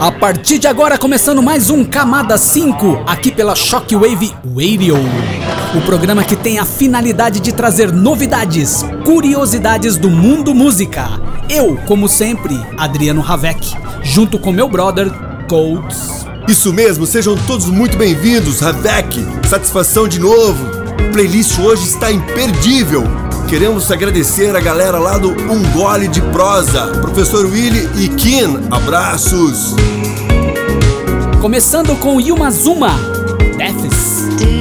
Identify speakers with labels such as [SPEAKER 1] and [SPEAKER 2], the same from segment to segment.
[SPEAKER 1] A partir de agora, começando mais um Camada 5, aqui pela Shockwave Radio. O programa que tem a finalidade de trazer novidades, curiosidades do mundo música. Eu, como sempre, Adriano Ravek, junto com meu brother, Codes.
[SPEAKER 2] Isso mesmo, sejam todos muito bem-vindos, Ravek. Satisfação de novo. Playlist hoje está imperdível. Queremos agradecer a galera lá do Um Gole de Prosa, professor Willy e Kim. Abraços.
[SPEAKER 1] Começando com Yumazuma, Deaths.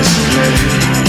[SPEAKER 3] this
[SPEAKER 1] place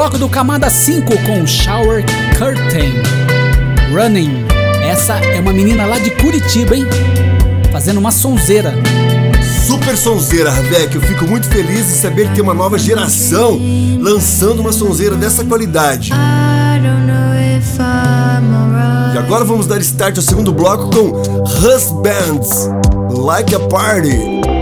[SPEAKER 1] bloco do Camada 5 com Shower Curtain Running. Essa é uma menina lá de Curitiba, hein? Fazendo uma sonzeira.
[SPEAKER 2] Super sonzeira, Ravek. Eu fico muito feliz de saber que tem uma nova geração lançando uma sonzeira dessa qualidade. E agora vamos dar start ao segundo bloco com Husbands Like a Party.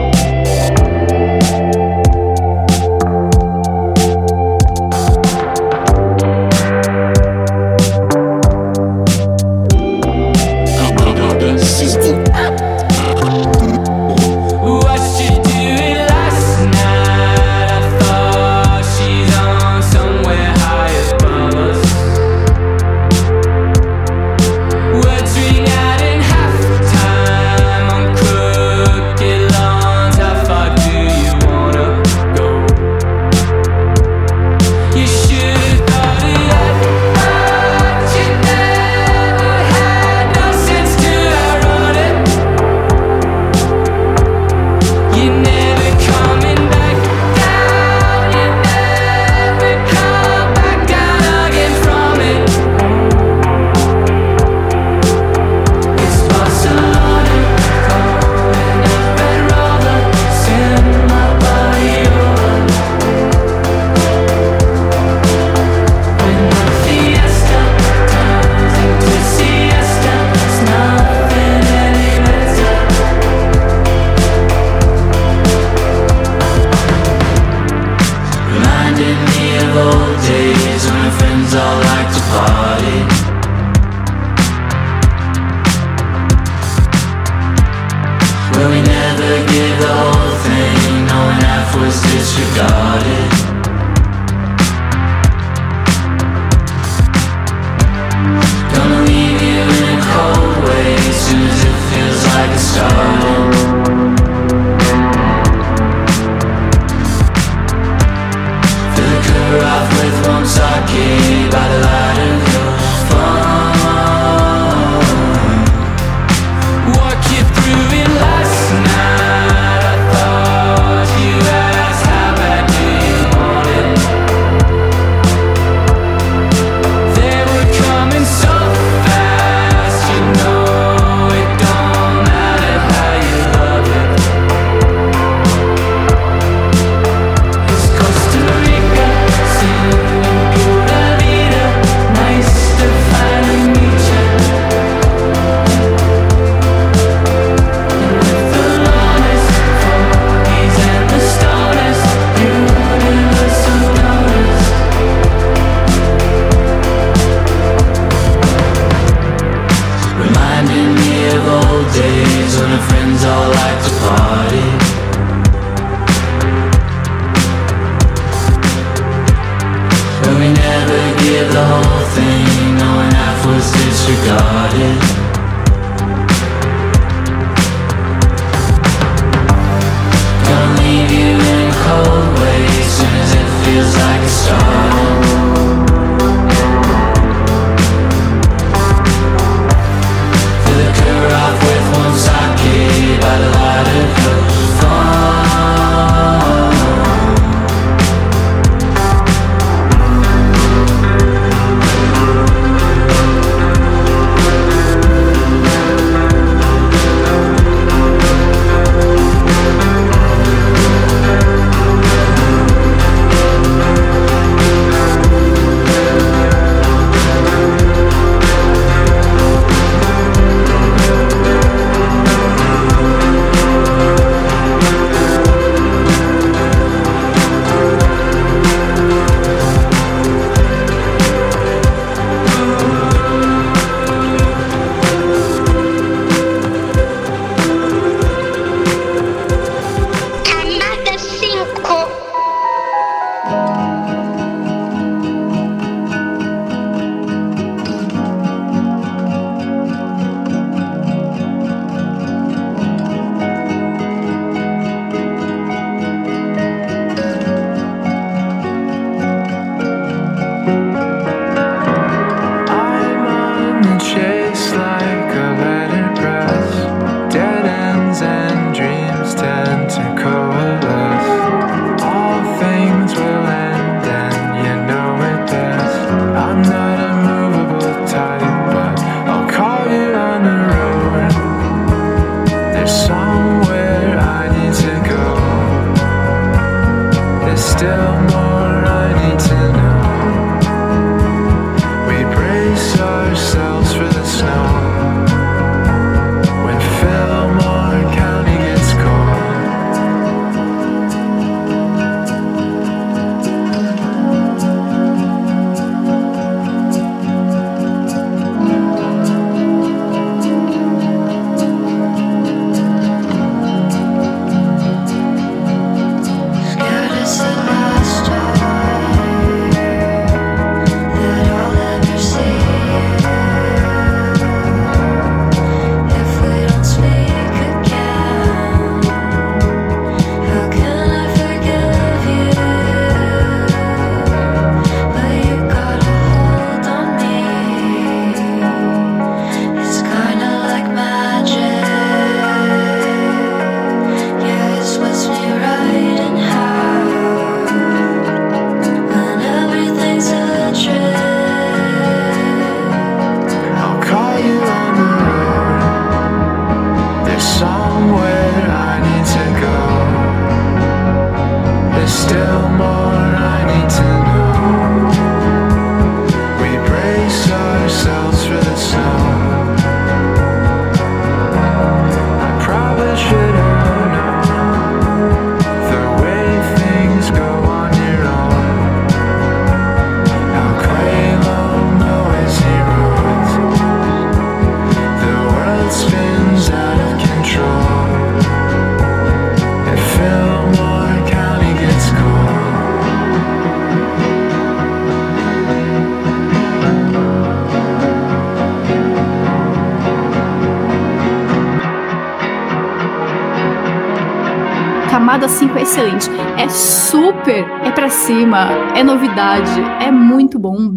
[SPEAKER 4] Excelente. É super, é pra cima, é novidade, é muito bom.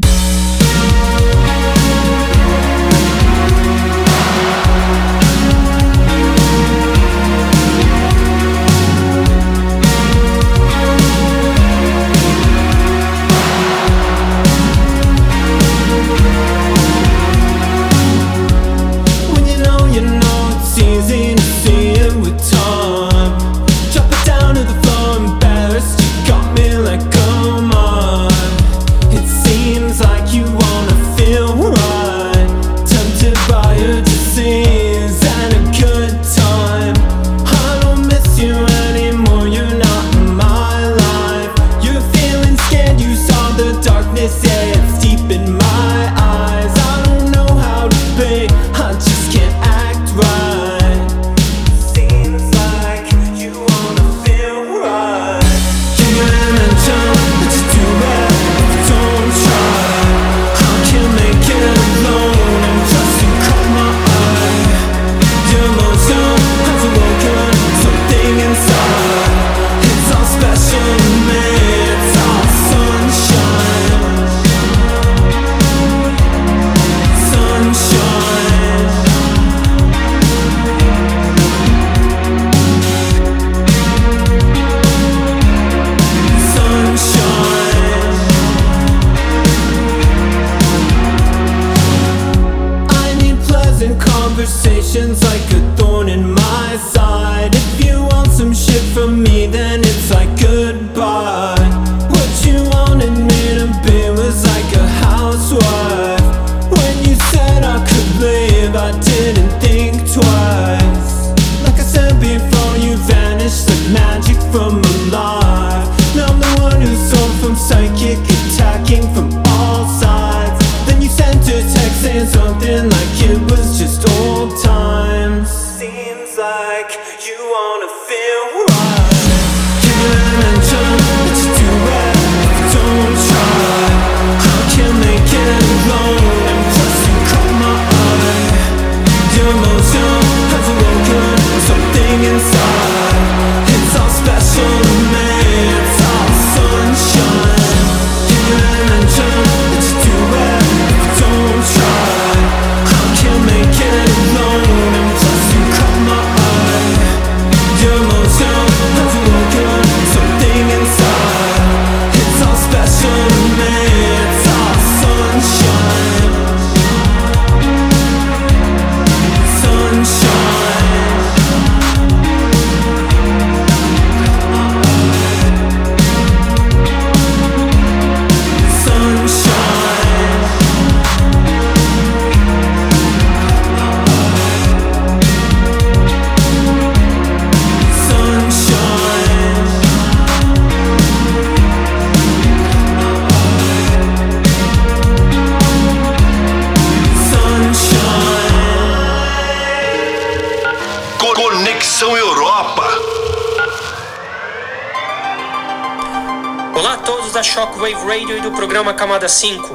[SPEAKER 3] Programa Camada 5.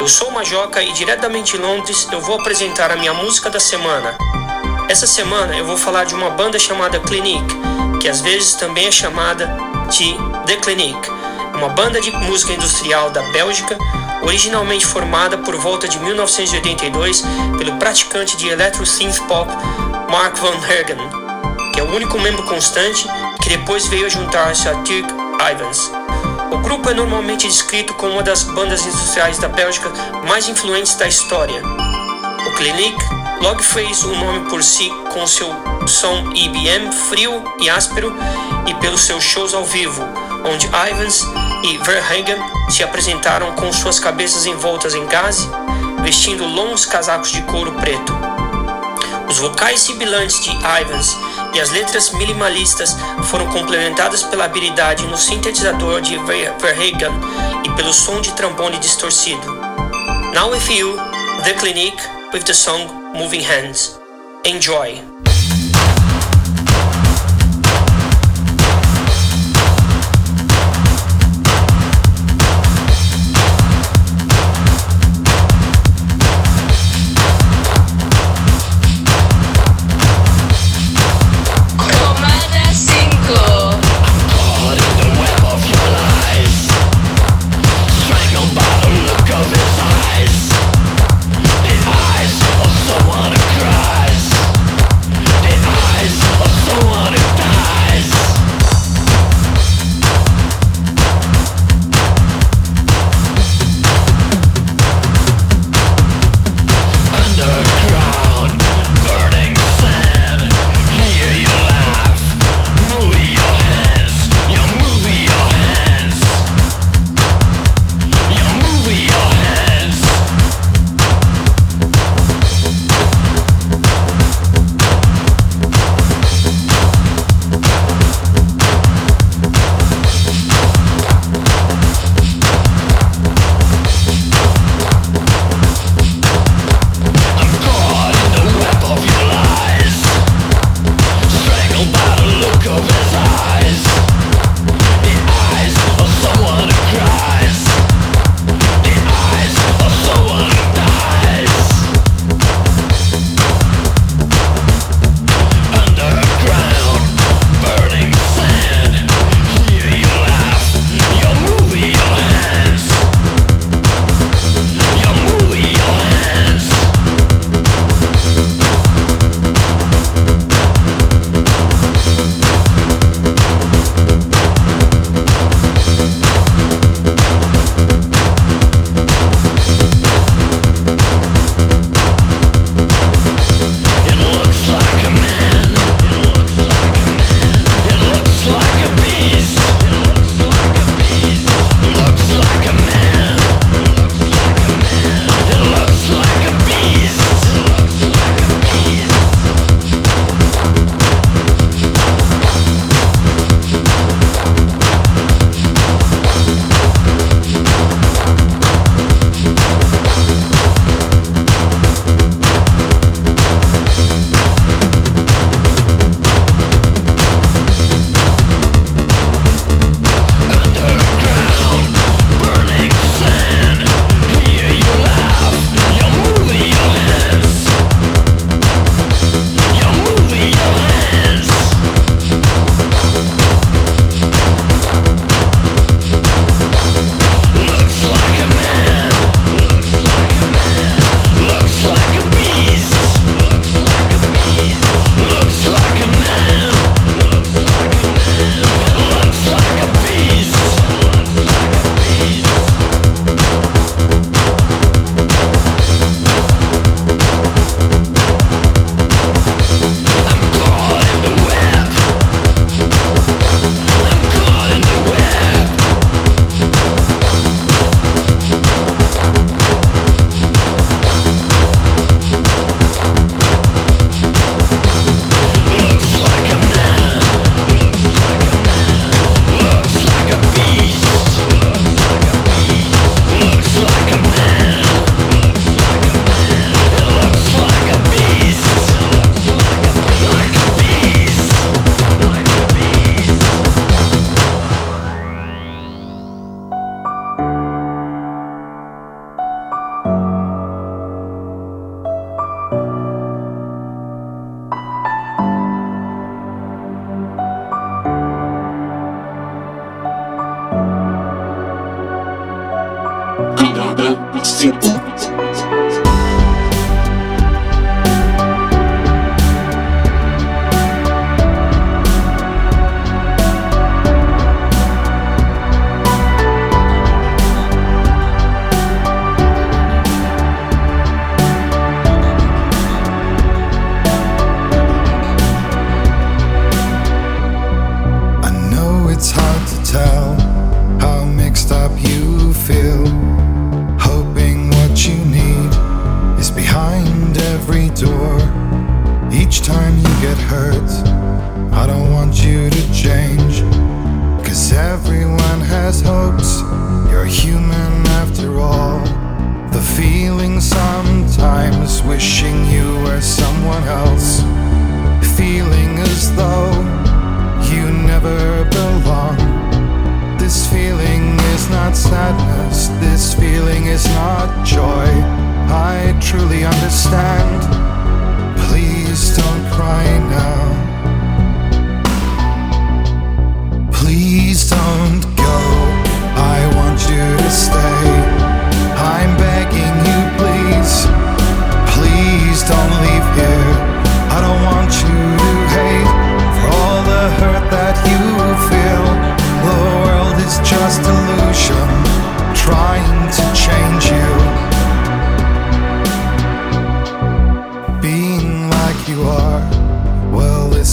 [SPEAKER 3] Eu sou Majoca e diretamente em Londres eu vou apresentar a minha música da semana. Essa semana eu vou falar de uma banda chamada Clinique, que às vezes também é chamada de The Clinique, uma banda de música industrial da Bélgica, originalmente formada por volta de 1982 pelo praticante de electro synth pop Mark Van Hergen, que é o único membro constante que depois veio juntar-se a Dirk Ivans. O grupo é normalmente descrito como uma das bandas industriais da Bélgica mais influentes da história. O Clinique logo fez o um nome por si com seu som IBM frio e áspero e pelos seus shows ao vivo, onde Ivans e Verhagen se apresentaram com suas cabeças envoltas em gaze, vestindo longos casacos de couro preto. Os vocais sibilantes de Ivans e as letras minimalistas foram complementadas pela habilidade no sintetizador de Verhagen e pelo som de trombone distorcido. Now with you, The Clinique with the song Moving Hands. Enjoy!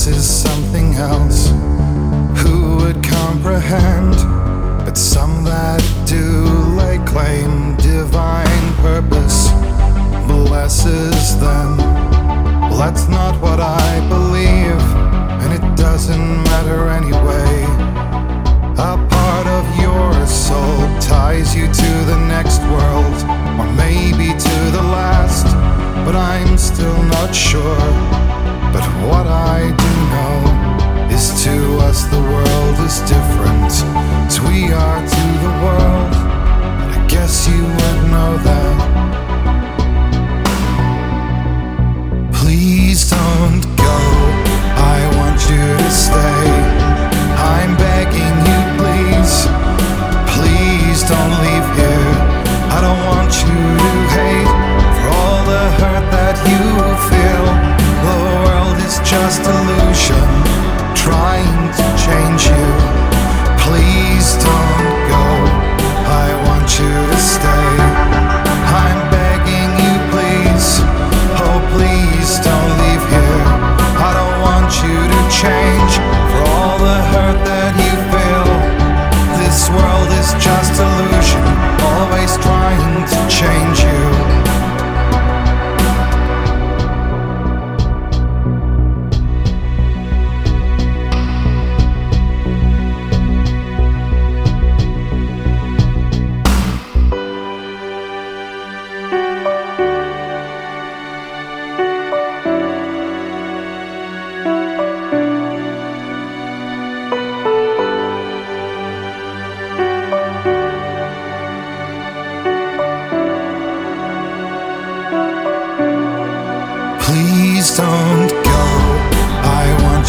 [SPEAKER 2] this is something else. Who would comprehend? But some that do
[SPEAKER 5] lay claim divine purpose
[SPEAKER 6] blesses
[SPEAKER 7] them. Well, that's not what I believe, and it doesn't matter anyway. A part of your soul ties you to the next world, or maybe to the last, but I'm still not sure. But what I do. To us, the world is different as we are to the world. I guess you would know that. Please don't go. I want you to stay. I'm begging you, please. Please don't leave here. I don't want you
[SPEAKER 8] to hate for all the hurt that you feel. The world is just illusion.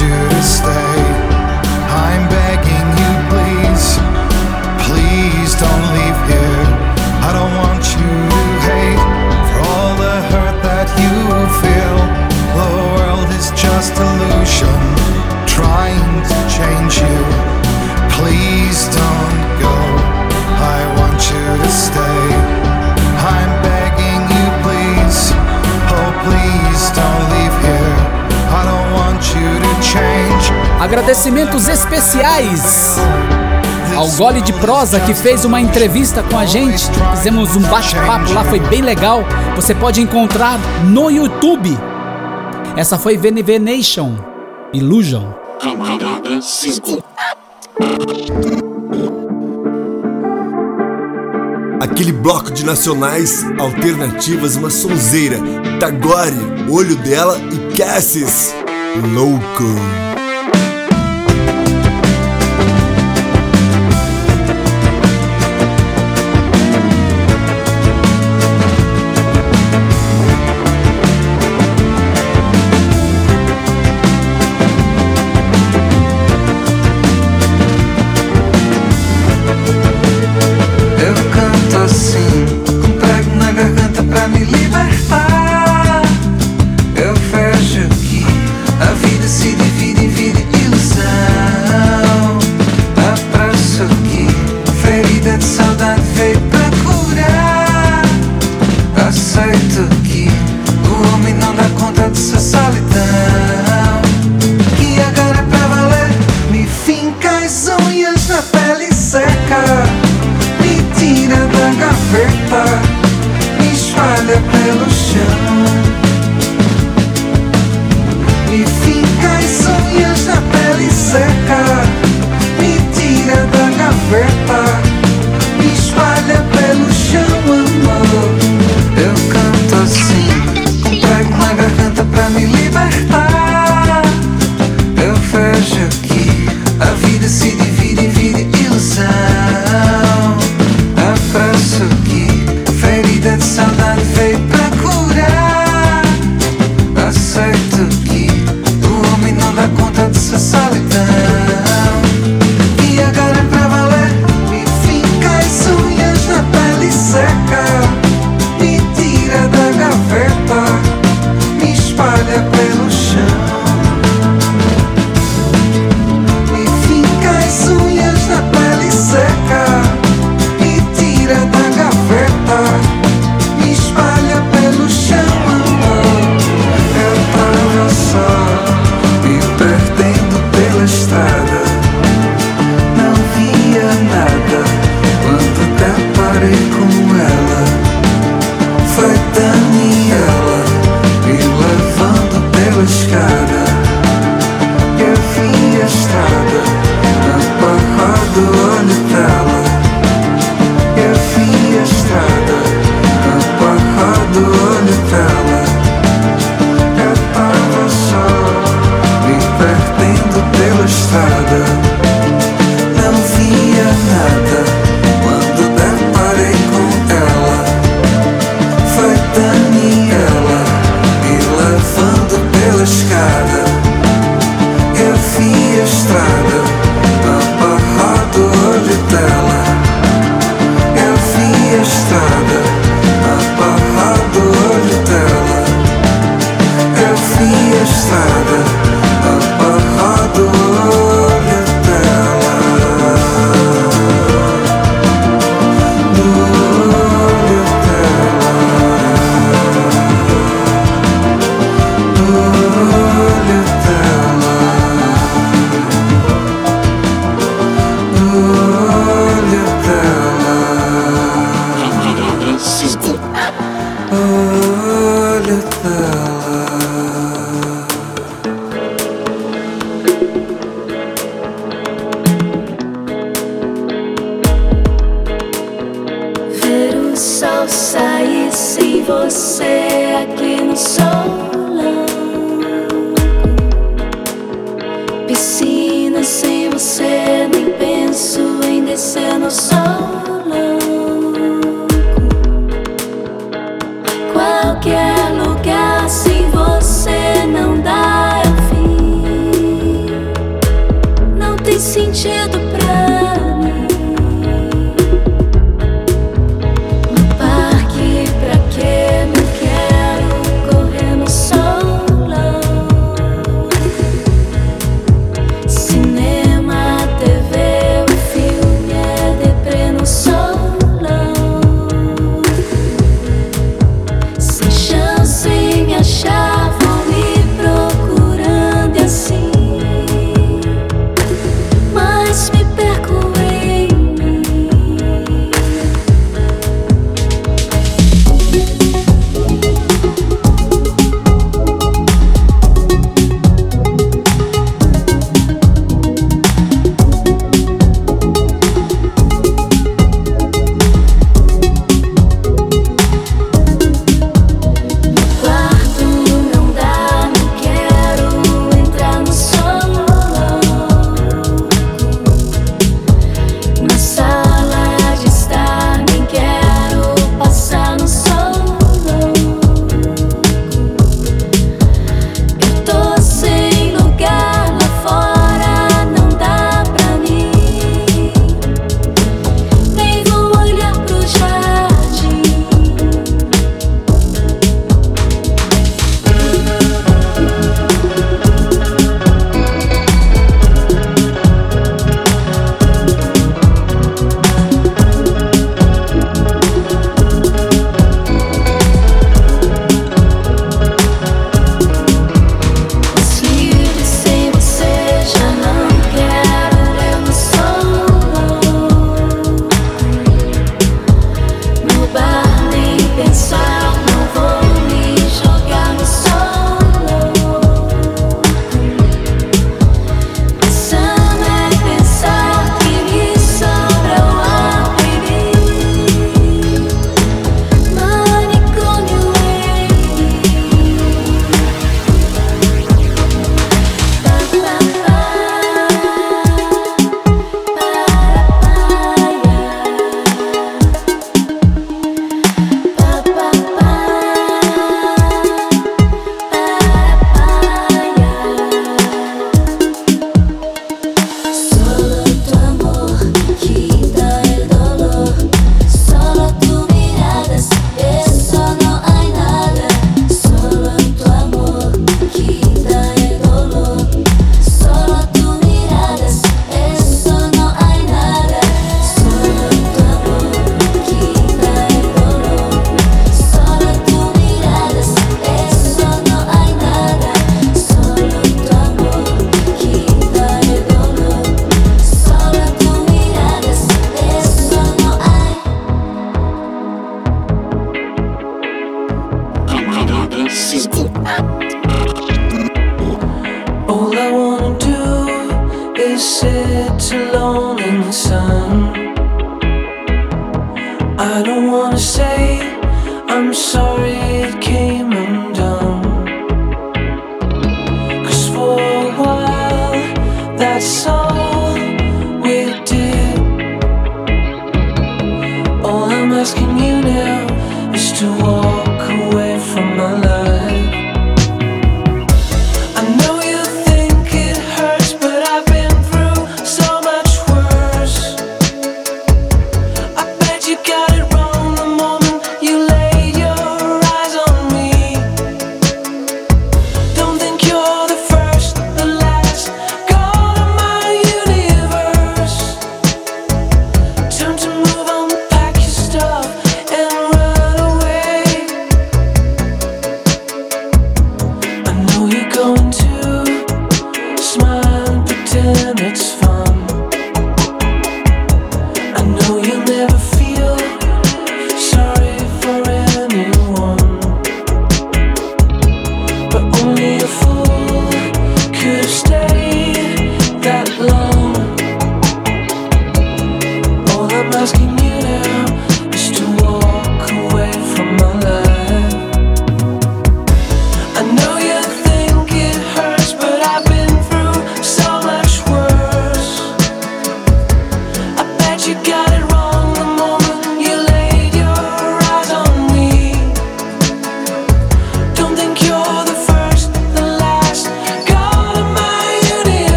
[SPEAKER 8] you to
[SPEAKER 4] stay. Agradecimentos especiais ao Gole de Prosa que fez uma entrevista com a gente. Fizemos um bate-papo lá, foi bem legal. Você pode encontrar no YouTube. Essa foi VNV Nation Illusion. Aquele bloco de nacionais alternativas, uma sonzeira, Tagore, olho dela e Cassis.
[SPEAKER 9] Louco. Depressão.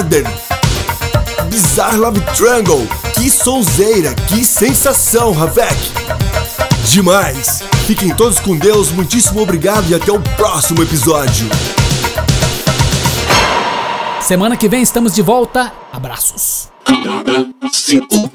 [SPEAKER 9] Order. Bizarre Love Triangle. Que sonzeira, que sensação, Ravek. Demais. Fiquem todos com Deus, muitíssimo obrigado e até o próximo episódio.
[SPEAKER 10] Semana que vem estamos de volta. Abraços.
[SPEAKER 11] 5.